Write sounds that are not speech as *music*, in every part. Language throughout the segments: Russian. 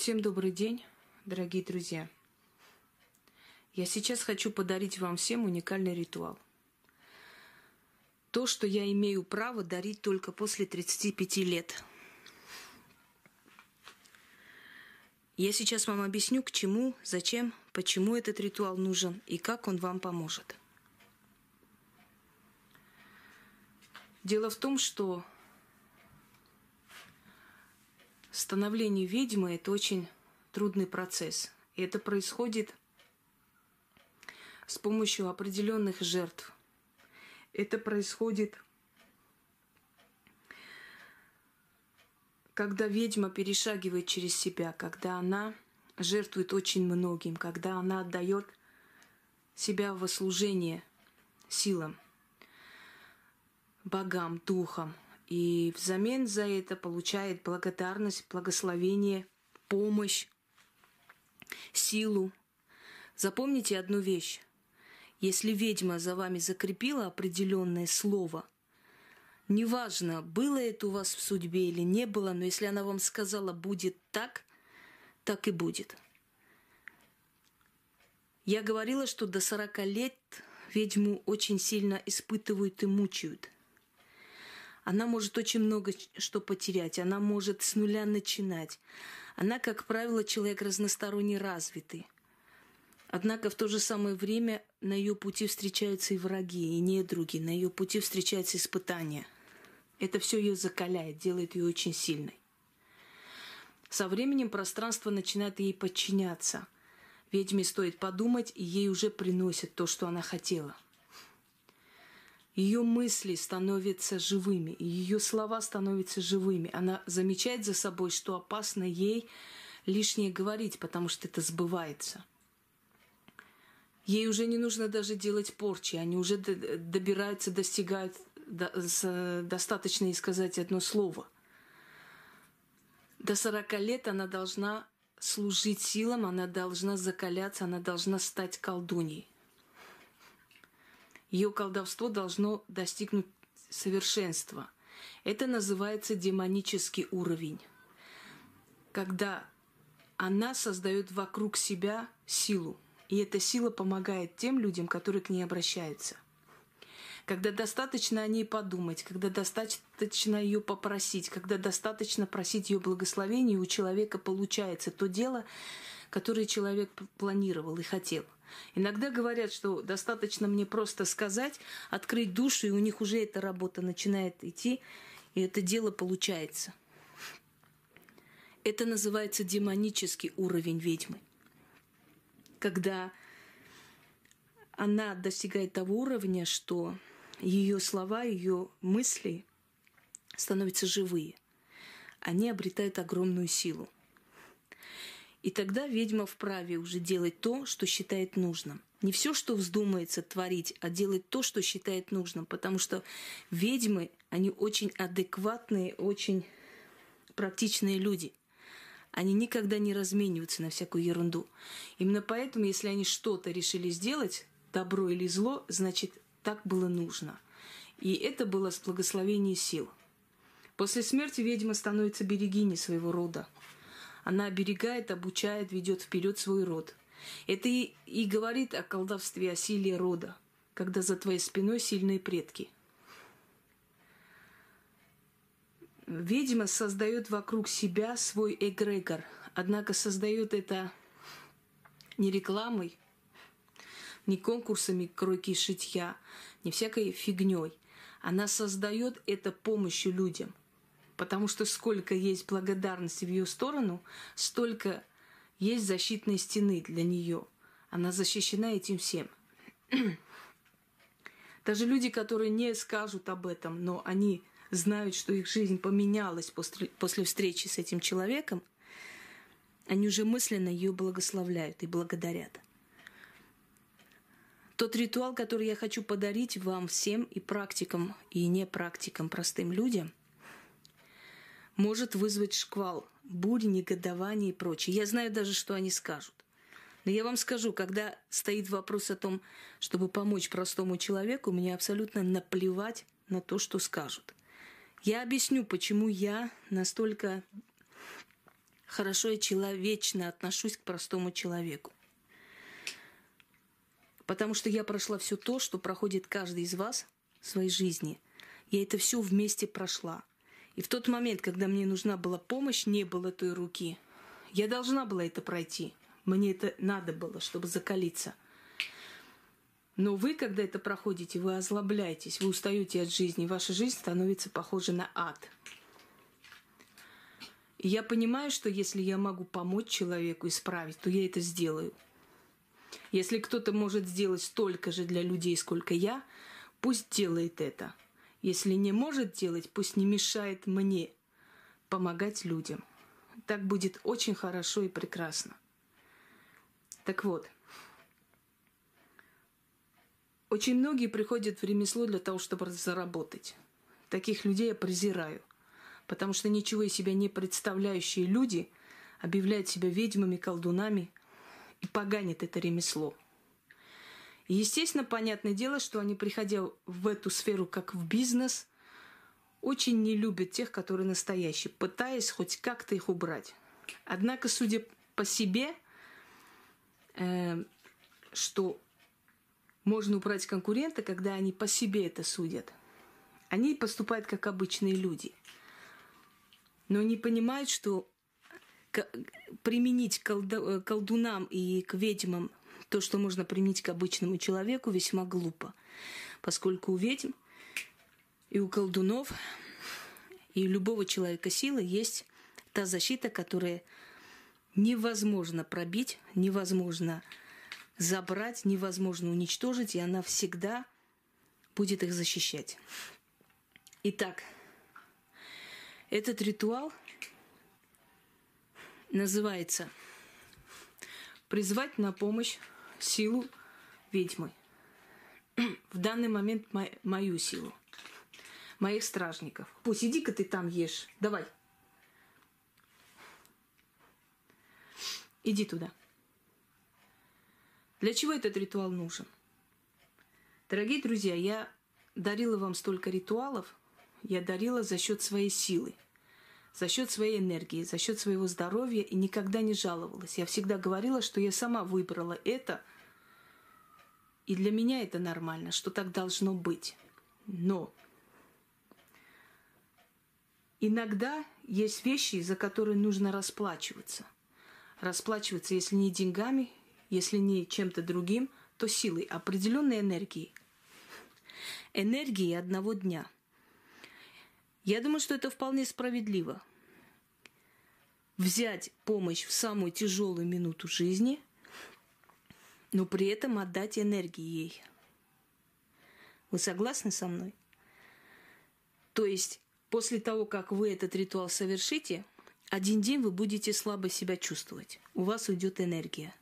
Всем добрый день, дорогие друзья. Я сейчас хочу подарить вам всем уникальный ритуал. То, что я имею право дарить только после 35 лет. Я сейчас вам объясню, к чему, зачем, почему этот ритуал нужен и как он вам поможет. Дело в том, что становление ведьмы – это очень трудный процесс. И это происходит с помощью определенных жертв. Это происходит, когда ведьма перешагивает через себя, когда она жертвует очень многим, когда она отдает себя во служение силам, богам, духам – и взамен за это получает благодарность, благословение, помощь, силу. Запомните одну вещь. Если ведьма за вами закрепила определенное слово, неважно, было это у вас в судьбе или не было, но если она вам сказала «будет так», так и будет. Я говорила, что до 40 лет ведьму очень сильно испытывают и мучают – она может очень много что потерять, она может с нуля начинать. Она, как правило, человек разносторонне развитый. Однако в то же самое время на ее пути встречаются и враги, и недруги, на ее пути встречаются испытания. Это все ее закаляет, делает ее очень сильной. Со временем пространство начинает ей подчиняться. Ведьме стоит подумать, и ей уже приносят то, что она хотела – ее мысли становятся живыми, ее слова становятся живыми. Она замечает за собой, что опасно ей лишнее говорить, потому что это сбывается. Ей уже не нужно даже делать порчи, они уже добираются, достигают достаточно и сказать одно слово. До 40 лет она должна служить силам, она должна закаляться, она должна стать колдуней. Ее колдовство должно достигнуть совершенства. Это называется демонический уровень. Когда она создает вокруг себя силу. И эта сила помогает тем людям, которые к ней обращаются. Когда достаточно о ней подумать, когда достаточно ее попросить, когда достаточно просить ее благословения, у человека получается то дело, которое человек планировал и хотел – Иногда говорят, что достаточно мне просто сказать, открыть душу, и у них уже эта работа начинает идти, и это дело получается. Это называется демонический уровень ведьмы. Когда она достигает того уровня, что ее слова, ее мысли становятся живые. Они обретают огромную силу. И тогда ведьма вправе уже делать то, что считает нужным. Не все, что вздумается творить, а делать то, что считает нужным. Потому что ведьмы, они очень адекватные, очень практичные люди. Они никогда не размениваются на всякую ерунду. Именно поэтому, если они что-то решили сделать, добро или зло, значит, так было нужно. И это было с благословения сил. После смерти ведьма становится берегиней своего рода. Она оберегает, обучает, ведет вперед свой род. Это и, и говорит о колдовстве, о силе рода, когда за твоей спиной сильные предки. Ведьма создает вокруг себя свой эгрегор, однако создает это не рекламой, не конкурсами кройки и шитья, не всякой фигней. Она создает это помощью людям. Потому что сколько есть благодарности в ее сторону, столько есть защитной стены для нее. Она защищена этим всем. *clears throat* Даже люди, которые не скажут об этом, но они знают, что их жизнь поменялась после, после встречи с этим человеком, они уже мысленно ее благословляют и благодарят. Тот ритуал, который я хочу подарить вам всем и практикам, и не практикам, простым людям – может вызвать шквал, бури, негодование и прочее. Я знаю даже, что они скажут. Но я вам скажу, когда стоит вопрос о том, чтобы помочь простому человеку, мне абсолютно наплевать на то, что скажут. Я объясню, почему я настолько хорошо и человечно отношусь к простому человеку. Потому что я прошла все то, что проходит каждый из вас в своей жизни. Я это все вместе прошла. И в тот момент, когда мне нужна была помощь, не было той руки. Я должна была это пройти. Мне это надо было, чтобы закалиться. Но вы, когда это проходите, вы озлобляетесь, вы устаете от жизни, ваша жизнь становится похожа на ад. И я понимаю, что если я могу помочь человеку исправить, то я это сделаю. Если кто-то может сделать столько же для людей, сколько я, пусть делает это. Если не может делать, пусть не мешает мне помогать людям. Так будет очень хорошо и прекрасно. Так вот, очень многие приходят в ремесло для того, чтобы заработать. Таких людей я презираю потому что ничего из себя не представляющие люди объявляют себя ведьмами, колдунами и поганят это ремесло. Естественно, понятное дело, что они, приходя в эту сферу как в бизнес, очень не любят тех, которые настоящие, пытаясь хоть как-то их убрать. Однако, судя по себе, э, что можно убрать конкурента, когда они по себе это судят. Они поступают как обычные люди но не понимают, что применить э, колдунам и к ведьмам то, что можно применить к обычному человеку, весьма глупо. Поскольку у ведьм и у колдунов, и у любого человека силы есть та защита, которая невозможно пробить, невозможно забрать, невозможно уничтожить, и она всегда будет их защищать. Итак, этот ритуал называется «Призвать на помощь силу ведьмы». В данный момент мою силу, моих стражников. Пусть иди-ка ты там ешь. Давай. Иди туда. Для чего этот ритуал нужен? Дорогие друзья, я дарила вам столько ритуалов – я дарила за счет своей силы, за счет своей энергии, за счет своего здоровья и никогда не жаловалась. Я всегда говорила, что я сама выбрала это, и для меня это нормально, что так должно быть. Но иногда есть вещи, за которые нужно расплачиваться. Расплачиваться, если не деньгами, если не чем-то другим, то силой, определенной энергией. Энергией одного дня – я думаю, что это вполне справедливо. Взять помощь в самую тяжелую минуту жизни, но при этом отдать энергии ей. Вы согласны со мной? То есть после того, как вы этот ритуал совершите, один день вы будете слабо себя чувствовать. У вас уйдет энергия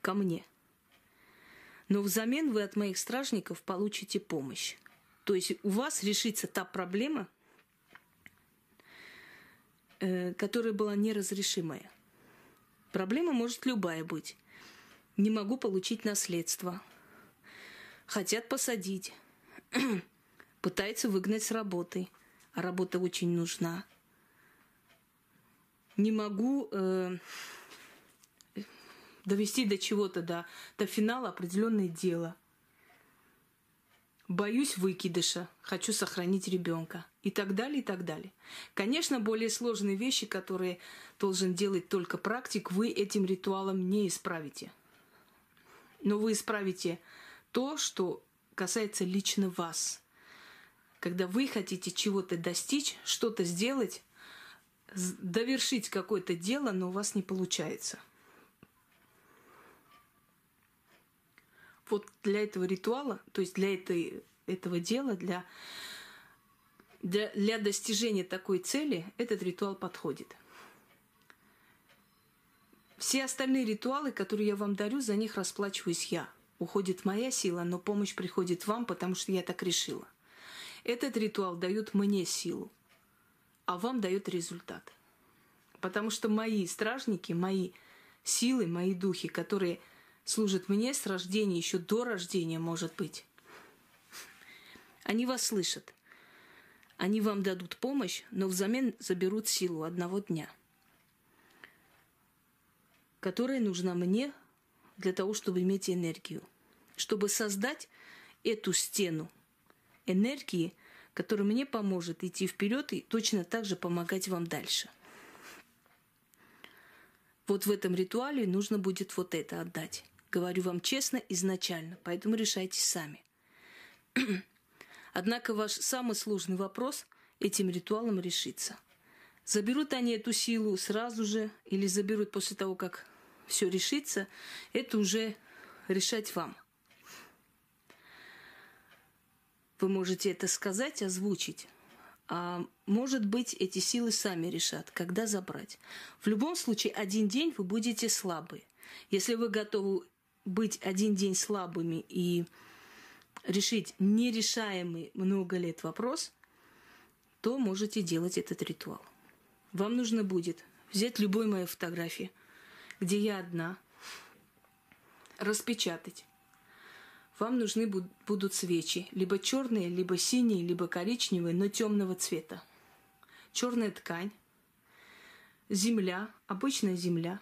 ко мне. Но взамен вы от моих стражников получите помощь. То есть у вас решится та проблема, которая была неразрешимая. Проблема может любая быть. Не могу получить наследство. Хотят посадить. *clears throat* Пытаются выгнать с работы. А работа очень нужна. Не могу э, довести до чего-то, до, до финала определенное дело. Боюсь выкидыша, хочу сохранить ребенка и так далее, и так далее. Конечно, более сложные вещи, которые должен делать только практик, вы этим ритуалом не исправите. Но вы исправите то, что касается лично вас. Когда вы хотите чего-то достичь, что-то сделать, довершить какое-то дело, но у вас не получается. Вот для этого ритуала, то есть для этой, этого дела, для для, для достижения такой цели этот ритуал подходит. Все остальные ритуалы, которые я вам дарю, за них расплачиваюсь я. Уходит моя сила, но помощь приходит вам, потому что я так решила. Этот ритуал дает мне силу, а вам дает результат. Потому что мои стражники, мои силы, мои духи, которые служат мне с рождения, еще до рождения, может быть, они вас слышат – они вам дадут помощь, но взамен заберут силу одного дня. которая нужна мне для того, чтобы иметь энергию. Чтобы создать эту стену энергии, которая мне поможет идти вперед и точно так же помогать вам дальше. Вот в этом ритуале нужно будет вот это отдать. Говорю вам честно изначально, поэтому решайте сами. *clears throat* Однако ваш самый сложный вопрос этим ритуалом решится. Заберут они эту силу сразу же или заберут после того, как все решится, это уже решать вам. Вы можете это сказать, озвучить. А может быть, эти силы сами решат, когда забрать. В любом случае, один день вы будете слабы. Если вы готовы быть один день слабыми и решить нерешаемый много лет вопрос, то можете делать этот ритуал. Вам нужно будет взять любой мою фотографии, где я одна, распечатать. Вам нужны будут свечи, либо черные, либо синие, либо коричневые, но темного цвета. Черная ткань, земля, обычная земля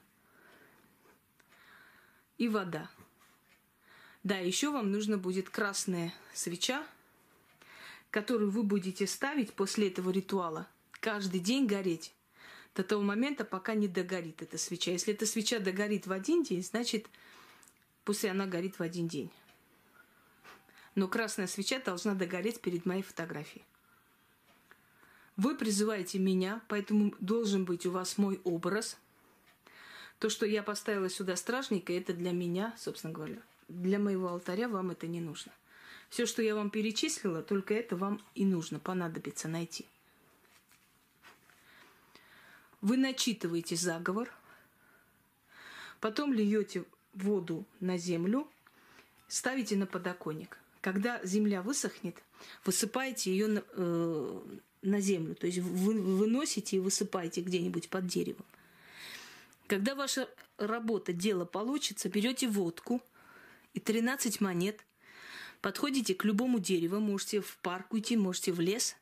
и вода. Да, еще вам нужно будет красная свеча, которую вы будете ставить после этого ритуала каждый день гореть до того момента, пока не догорит эта свеча. Если эта свеча догорит в один день, значит, пусть она горит в один день. Но красная свеча должна догореть перед моей фотографией. Вы призываете меня, поэтому должен быть у вас мой образ. То, что я поставила сюда стражника, это для меня, собственно говоря. Для моего алтаря вам это не нужно. Все, что я вам перечислила, только это вам и нужно, понадобится найти. Вы начитываете заговор, потом льете воду на землю, ставите на подоконник. Когда земля высохнет, высыпаете ее на, э, на землю, то есть вы выносите и высыпаете где-нибудь под деревом. Когда ваша работа, дело получится, берете водку и 13 монет, подходите к любому дереву, можете в парк уйти, можете в лес,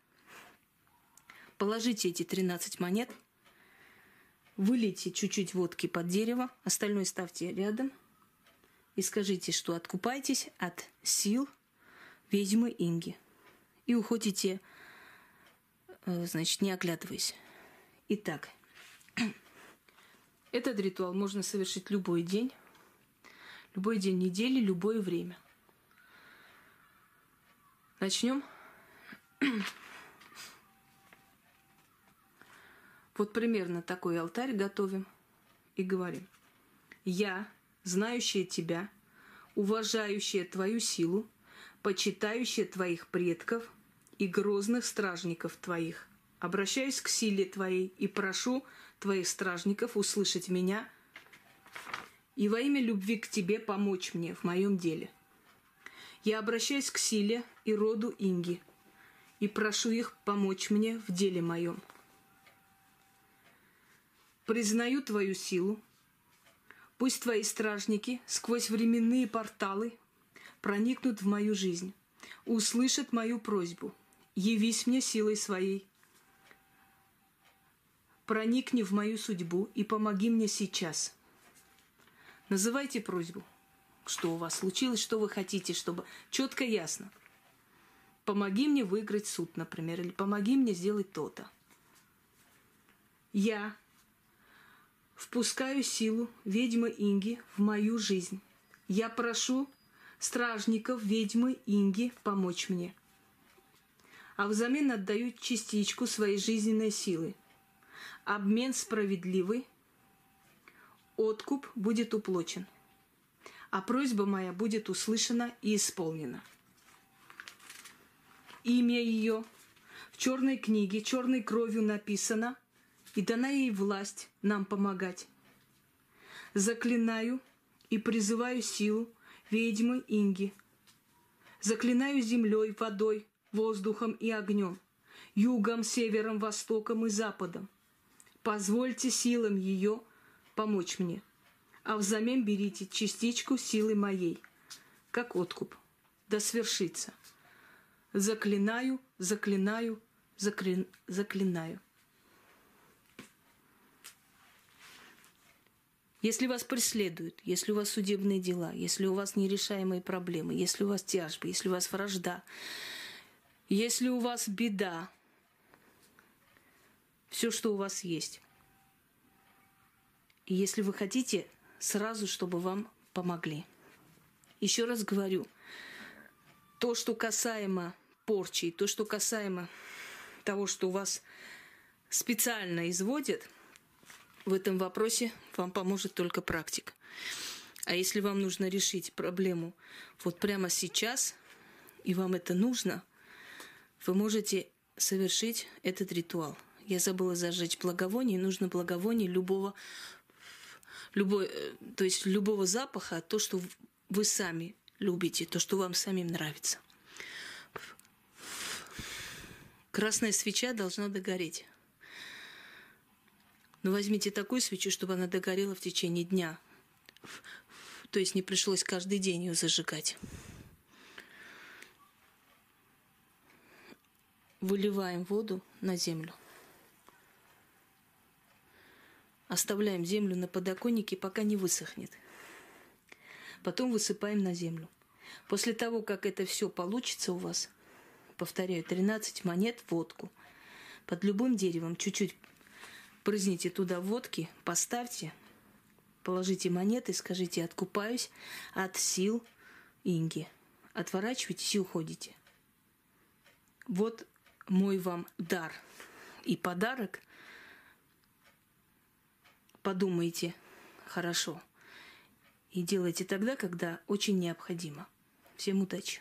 положите эти 13 монет – Вылейте чуть-чуть водки под дерево, остальное ставьте рядом и скажите, что откупайтесь от сил ведьмы Инги. И уходите, э, значит, не оглядываясь. Итак, *clears throat* этот ритуал можно совершить любой день, любой день недели, любое время. Начнем. *clears throat* Вот примерно такой алтарь готовим и говорим. Я, знающая тебя, уважающая твою силу, почитающая твоих предков и грозных стражников твоих, обращаюсь к силе твоей и прошу твоих стражников услышать меня и во имя любви к тебе помочь мне в моем деле. Я обращаюсь к силе и роду Инги и прошу их помочь мне в деле моем – признаю твою силу. Пусть твои стражники сквозь временные порталы проникнут в мою жизнь, услышат мою просьбу. Явись мне силой своей. Проникни в мою судьбу и помоги мне сейчас. Называйте просьбу. Что у вас случилось, что вы хотите, чтобы четко ясно. Помоги мне выиграть суд, например, или помоги мне сделать то-то. Я, впускаю силу ведьмы Инги в мою жизнь. Я прошу стражников ведьмы Инги помочь мне. А взамен отдаю частичку своей жизненной силы. Обмен справедливый, откуп будет уплочен, а просьба моя будет услышана и исполнена. Имя ее в черной книге черной кровью написано – и дана ей власть нам помогать. Заклинаю и призываю силу ведьмы Инги. Заклинаю землей, водой, воздухом и огнем, югом, севером, востоком и западом. Позвольте силам ее помочь мне, а взамен берите частичку силы моей, как откуп. Да свершится. Заклинаю, заклинаю, заклин, заклинаю. Если вас преследуют, если у вас судебные дела, если у вас нерешаемые проблемы, если у вас тяжбы, если у вас вражда, если у вас беда, все, что у вас есть. И если вы хотите, сразу, чтобы вам помогли. Еще раз говорю, то, что касаемо порчи, то, что касаемо того, что у вас специально изводят, в этом вопросе вам поможет только практика. А если вам нужно решить проблему вот прямо сейчас, и вам это нужно, вы можете совершить этот ритуал. Я забыла зажечь благовоние, нужно благовоние любого, любой, э, то есть любого запаха, то, что вы сами любите, то, что вам самим нравится. Красная свеча должна догореть. Но возьмите такую свечу, чтобы она догорела в течение дня. То есть не пришлось каждый день ее зажигать. Выливаем воду на землю. Оставляем землю на подоконнике, пока не высохнет. Потом высыпаем на землю. После того, как это все получится у вас, повторяю, 13 монет водку. Под любым деревом чуть-чуть брызните туда водки, поставьте, положите монеты, скажите «откупаюсь от сил Инги». Отворачивайтесь и уходите. Вот мой вам дар и подарок. Подумайте хорошо. И делайте тогда, когда очень необходимо. Всем удачи!